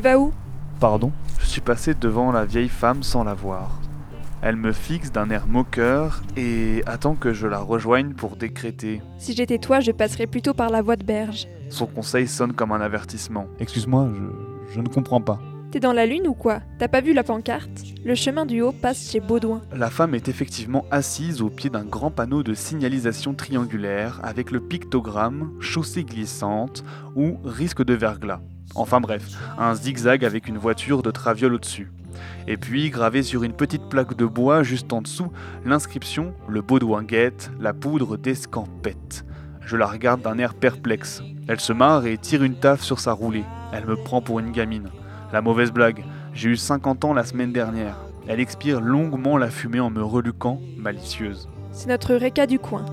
vas où? Pardon? Je suis passé devant la vieille femme sans la voir. Elle me fixe d'un air moqueur et attend que je la rejoigne pour décréter. Si j'étais toi, je passerais plutôt par la voie de berge. Son conseil sonne comme un avertissement. Excuse-moi, je, je ne comprends pas. T'es dans la lune ou quoi? T'as pas vu la pancarte? Le chemin du haut passe chez Baudouin. La femme est effectivement assise au pied d'un grand panneau de signalisation triangulaire avec le pictogramme chaussée glissante ou risque de verglas. Enfin bref, un zigzag avec une voiture de traviole au-dessus. Et puis, gravé sur une petite plaque de bois juste en dessous, l'inscription Le Baudouin guette, la poudre d'escampette. Je la regarde d'un air perplexe. Elle se marre et tire une taffe sur sa roulée. Elle me prend pour une gamine. La mauvaise blague, j'ai eu 50 ans la semaine dernière. Elle expire longuement la fumée en me reluquant, malicieuse. C'est notre réca du coin.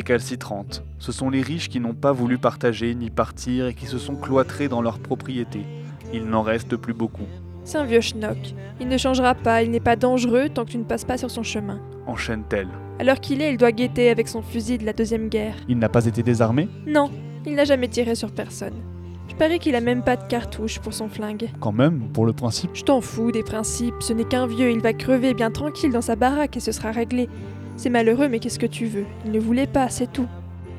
Récalcitrantes, ce sont les riches qui n'ont pas voulu partager ni partir et qui se sont cloîtrés dans leurs propriétés. Il n'en reste plus beaucoup. C'est un vieux schnock. Il ne changera pas, il n'est pas dangereux tant que tu ne passes pas sur son chemin. Enchaîne-t-elle. L'heure qu'il est, il doit guetter avec son fusil de la Deuxième Guerre. Il n'a pas été désarmé? Non, il n'a jamais tiré sur personne. Je parie qu'il a même pas de cartouche pour son flingue. Quand même, pour le principe? Je t'en fous des principes, ce n'est qu'un vieux, il va crever bien tranquille dans sa baraque et ce sera réglé. C'est malheureux, mais qu'est-ce que tu veux? Il ne voulait pas, c'est tout.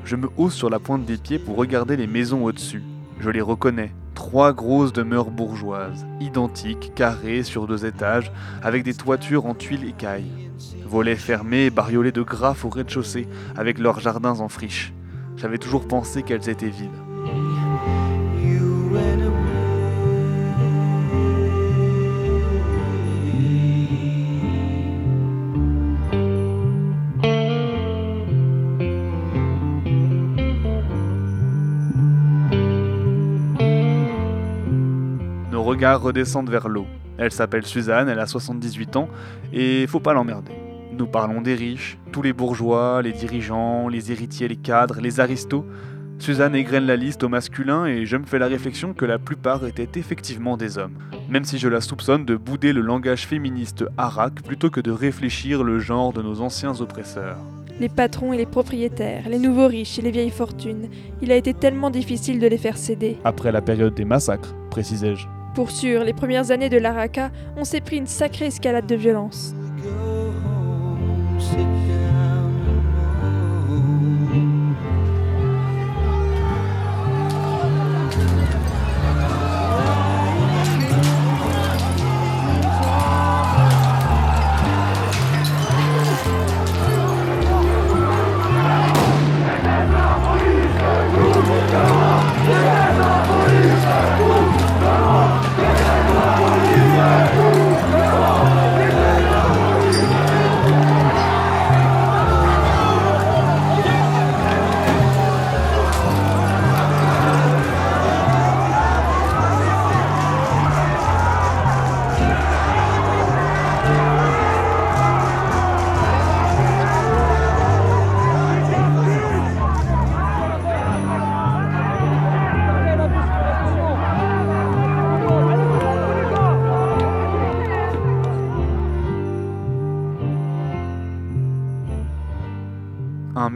Je me hausse sur la pointe des pieds pour regarder les maisons au-dessus. Je les reconnais. Trois grosses demeures bourgeoises, identiques, carrées sur deux étages, avec des toitures en tuiles écailles. Volets fermés et bariolés de graphes au rez-de-chaussée, avec leurs jardins en friche. J'avais toujours pensé qu'elles étaient vides. Regards redescendent vers l'eau. Elle s'appelle Suzanne, elle a 78 ans, et faut pas l'emmerder. Nous parlons des riches, tous les bourgeois, les dirigeants, les héritiers, les cadres, les aristos. Suzanne égrène la liste au masculin et je me fais la réflexion que la plupart étaient effectivement des hommes, même si je la soupçonne de bouder le langage féministe araque plutôt que de réfléchir le genre de nos anciens oppresseurs. Les patrons et les propriétaires, les nouveaux riches et les vieilles fortunes, il a été tellement difficile de les faire céder. Après la période des massacres, précisai-je. Pour sûr, les premières années de l'Araka, on s'est pris une sacrée escalade de violence.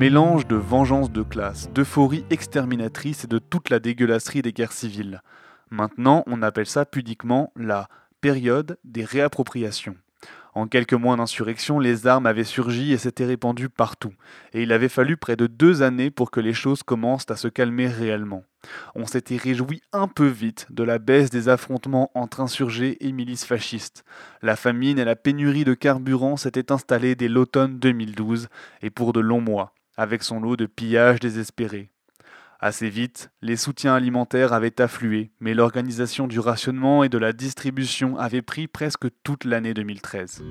Mélange de vengeance de classe, d'euphorie exterminatrice et de toute la dégueulasserie des guerres civiles. Maintenant, on appelle ça pudiquement la période des réappropriations. En quelques mois d'insurrection, les armes avaient surgi et s'étaient répandues partout, et il avait fallu près de deux années pour que les choses commencent à se calmer réellement. On s'était réjoui un peu vite de la baisse des affrontements entre insurgés et milices fascistes. La famine et la pénurie de carburant s'étaient installées dès l'automne 2012, et pour de longs mois, avec son lot de pillages désespérés. Assez vite, les soutiens alimentaires avaient afflué, mais l'organisation du rationnement et de la distribution avait pris presque toute l'année 2013.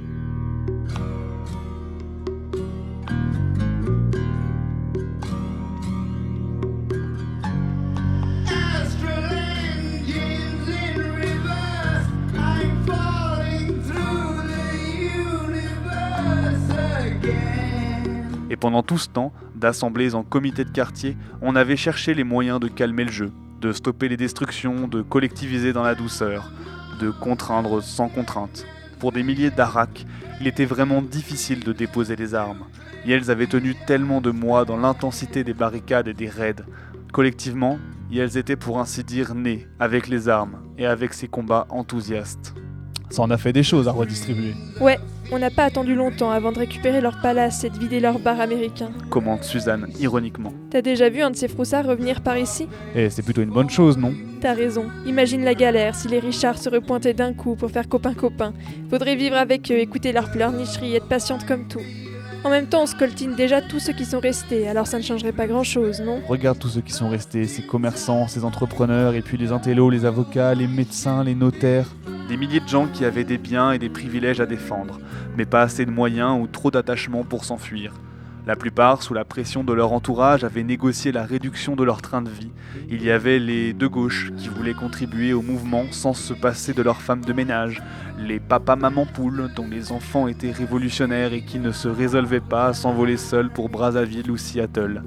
Et pendant tout ce temps, d'assemblées en comité de quartier, on avait cherché les moyens de calmer le jeu, de stopper les destructions, de collectiviser dans la douceur, de contraindre sans contrainte. Pour des milliers d'Arak, il était vraiment difficile de déposer les armes. Et elles avaient tenu tellement de mois dans l'intensité des barricades et des raids. Collectivement, et elles étaient pour ainsi dire nées avec les armes et avec ces combats enthousiastes. Ça en a fait des choses à redistribuer. Ouais, on n'a pas attendu longtemps avant de récupérer leur palace et de vider leur bar américain. Commente Suzanne ironiquement. T'as déjà vu un de ces froussards revenir par ici? Et c'est plutôt une bonne chose, non? T'as raison. Imagine la galère si les Richards se repointaient d'un coup pour faire copain-copain. Faudrait vivre avec eux, écouter leurs pleurnicheries et être patiente comme tout. En même temps, on scoltine déjà tous ceux qui sont restés, alors ça ne changerait pas grand-chose, non? Regarde tous ceux qui sont restés, ces commerçants, ces entrepreneurs, et puis les intellos, les avocats, les médecins, les notaires. Des milliers de gens qui avaient des biens et des privilèges à défendre, mais pas assez de moyens ou trop d'attachement pour s'enfuir. La plupart, sous la pression de leur entourage, avaient négocié la réduction de leur train de vie. Il y avait les de gauche qui voulaient contribuer au mouvement sans se passer de leurs femmes de ménage, les papas-mamans poules dont les enfants étaient révolutionnaires et qui ne se résolvaient pas à s'envoler seuls pour Brazzaville ou Seattle,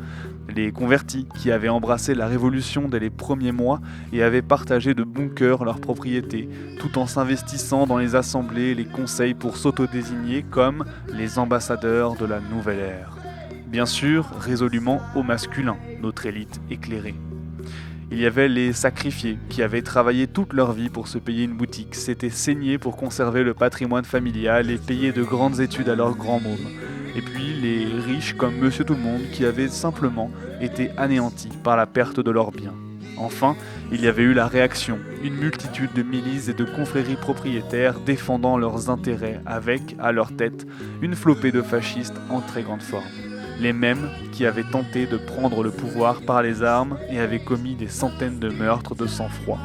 les convertis qui avaient embrassé la révolution dès les premiers mois et avaient partagé de bon cœur leurs propriétés, tout en s'investissant dans les assemblées et les conseils pour s'autodésigner comme les ambassadeurs de la nouvelle ère. Bien sûr, résolument au masculin, notre élite éclairée. Il y avait les sacrifiés qui avaient travaillé toute leur vie pour se payer une boutique, s'étaient saignés pour conserver le patrimoine familial et payer de grandes études à leurs grands mômes. Et puis les riches comme Monsieur Tout-le-Monde qui avaient simplement été anéantis par la perte de leurs biens. Enfin, il y avait eu la réaction, une multitude de milices et de confréries propriétaires défendant leurs intérêts avec, à leur tête, une flopée de fascistes en très grande forme. Les mêmes qui avaient tenté de prendre le pouvoir par les armes et avaient commis des centaines de meurtres de sang-froid.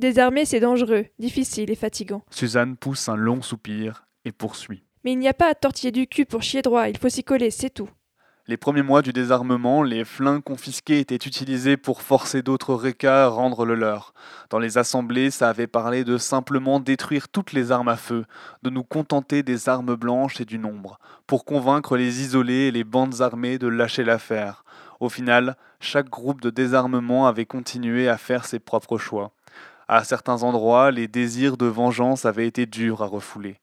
Désarmer, c'est dangereux, difficile et fatigant. Suzanne pousse un long soupir et poursuit. Mais il n'y a pas à tortiller du cul pour chier droit, il faut s'y coller, c'est tout. Les premiers mois du désarmement, les flingues confisqués étaient utilisés pour forcer d'autres récas à rendre le leur. Dans les assemblées, ça avait parlé de simplement détruire toutes les armes à feu, de nous contenter des armes blanches et du nombre, pour convaincre les isolés et les bandes armées de lâcher l'affaire. Au final, chaque groupe de désarmement avait continué à faire ses propres choix. À certains endroits, les désirs de vengeance avaient été durs à refouler.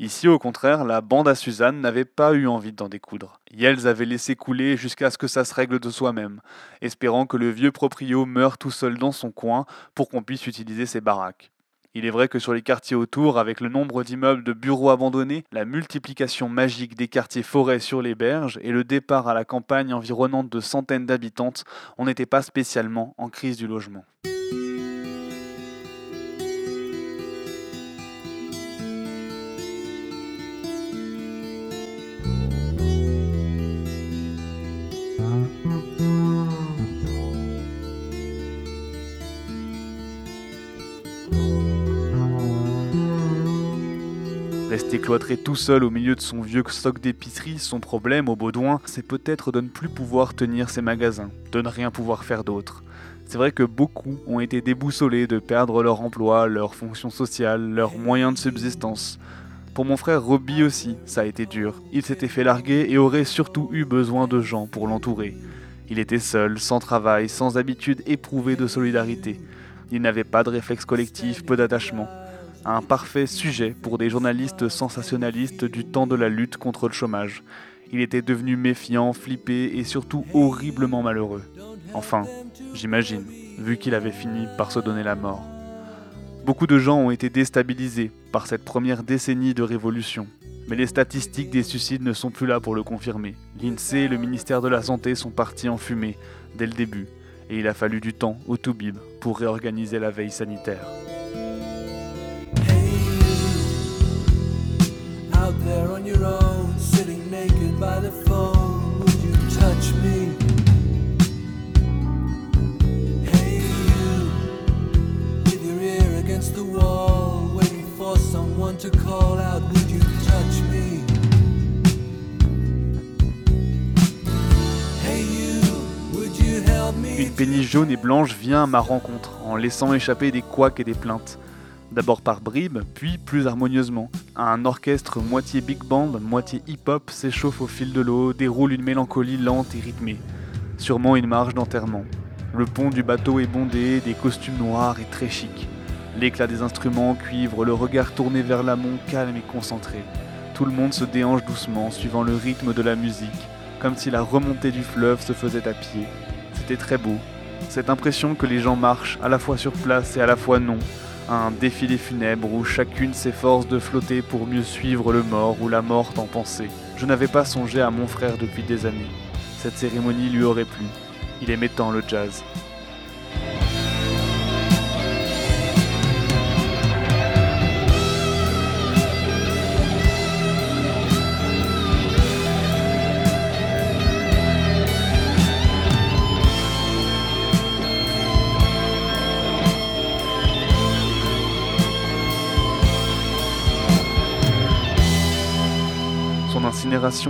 Ici, au contraire, la bande à Suzanne n'avait pas eu envie d'en découdre. Yels avait laissé couler jusqu'à ce que ça se règle de soi-même, espérant que le vieux proprio meure tout seul dans son coin pour qu'on puisse utiliser ses baraques. Il est vrai que sur les quartiers autour, avec le nombre d'immeubles de bureaux abandonnés, la multiplication magique des quartiers forêts sur les berges et le départ à la campagne environnante de centaines d'habitantes, on n'était pas spécialement en crise du logement. Rester cloîtré tout seul au milieu de son vieux stock d'épicerie, son problème, au Baudouin, c'est peut-être de ne plus pouvoir tenir ses magasins, de ne rien pouvoir faire d'autre. C'est vrai que beaucoup ont été déboussolés de perdre leur emploi, leur fonction sociale, leurs moyens de subsistance. Pour mon frère Robbie aussi, ça a été dur. Il s'était fait larguer et aurait surtout eu besoin de gens pour l'entourer. Il était seul, sans travail, sans habitude éprouvée de solidarité. Il n'avait pas de réflexe collectif, peu d'attachement. Un parfait sujet pour des journalistes sensationnalistes du temps de la lutte contre le chômage. Il était devenu méfiant, flippé et surtout horriblement malheureux. Enfin, j'imagine, vu qu'il avait fini par se donner la mort. Beaucoup de gens ont été déstabilisés par cette première décennie de révolution. Mais les statistiques des suicides ne sont plus là pour le confirmer. L'INSEE et le ministère de la Santé sont partis en fumée dès le début, et il a fallu du temps au Toubib pour réorganiser la veille sanitaire. Une péniche jaune et blanche vient à ma rencontre en laissant échapper des couacs et des plaintes. D'abord par bribes, puis plus harmonieusement. Un orchestre moitié big band, moitié hip-hop s'échauffe au fil de l'eau, déroule une mélancolie lente et rythmée. Sûrement une marche d'enterrement. Le pont du bateau est bondé, des costumes noirs et très chics. L'éclat des instruments en cuivre, le regard tourné vers l'amont, calme et concentré. Tout le monde se déhanche doucement, suivant le rythme de la musique, comme si la remontée du fleuve se faisait à pied. C'était très beau. Cette impression que les gens marchent à la fois sur place et à la fois non. Un défilé funèbre où chacune s'efforce de flotter pour mieux suivre le mort ou la morte en pensée. Je n'avais pas songé à mon frère depuis des années. Cette cérémonie lui aurait plu. Il aimait tant le jazz.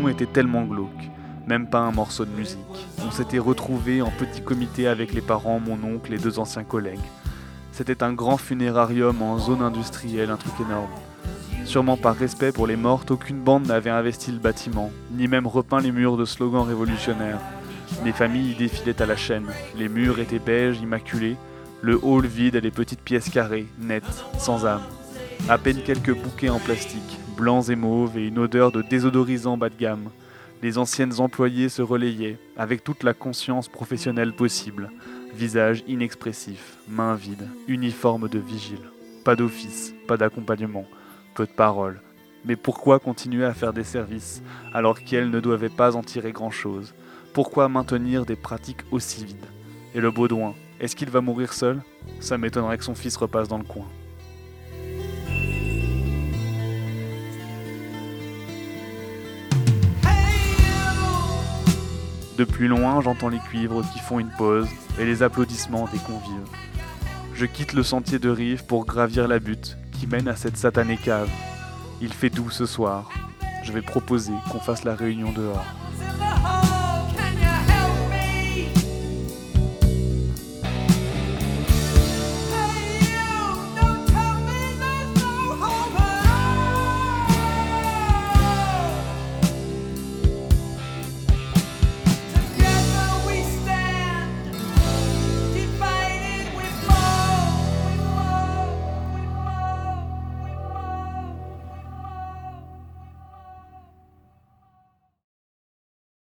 Était tellement glauque, même pas un morceau de musique. On s'était retrouvés en petit comité avec les parents, mon oncle et deux anciens collègues. C'était un grand funérarium en zone industrielle, un truc énorme. Sûrement par respect pour les mortes, aucune bande n'avait investi le bâtiment, ni même repeint les murs de slogans révolutionnaires. Les familles y défilaient à la chaîne, les murs étaient beiges, immaculés, le hall vide et les petites pièces carrées, nettes, sans âme. À peine quelques bouquets en plastique, blancs et mauves, et une odeur de désodorisant bas de gamme. Les anciennes employées se relayaient, avec toute la conscience professionnelle possible. Visage inexpressif, mains vides, uniforme de vigile. Pas d'office, pas d'accompagnement, peu de paroles. Mais pourquoi continuer à faire des services alors qu'elles ne doivent pas en tirer grand-chose? Pourquoi maintenir des pratiques aussi vides? Et le Baudouin, est-ce qu'il va mourir seul? Ça m'étonnerait que son fils repasse dans le coin. De plus loin, j'entends les cuivres qui font une pause et les applaudissements des convives. Je quitte le sentier de rive pour gravir la butte qui mène à cette satanée cave. Il fait doux ce soir. Je vais proposer qu'on fasse la réunion dehors.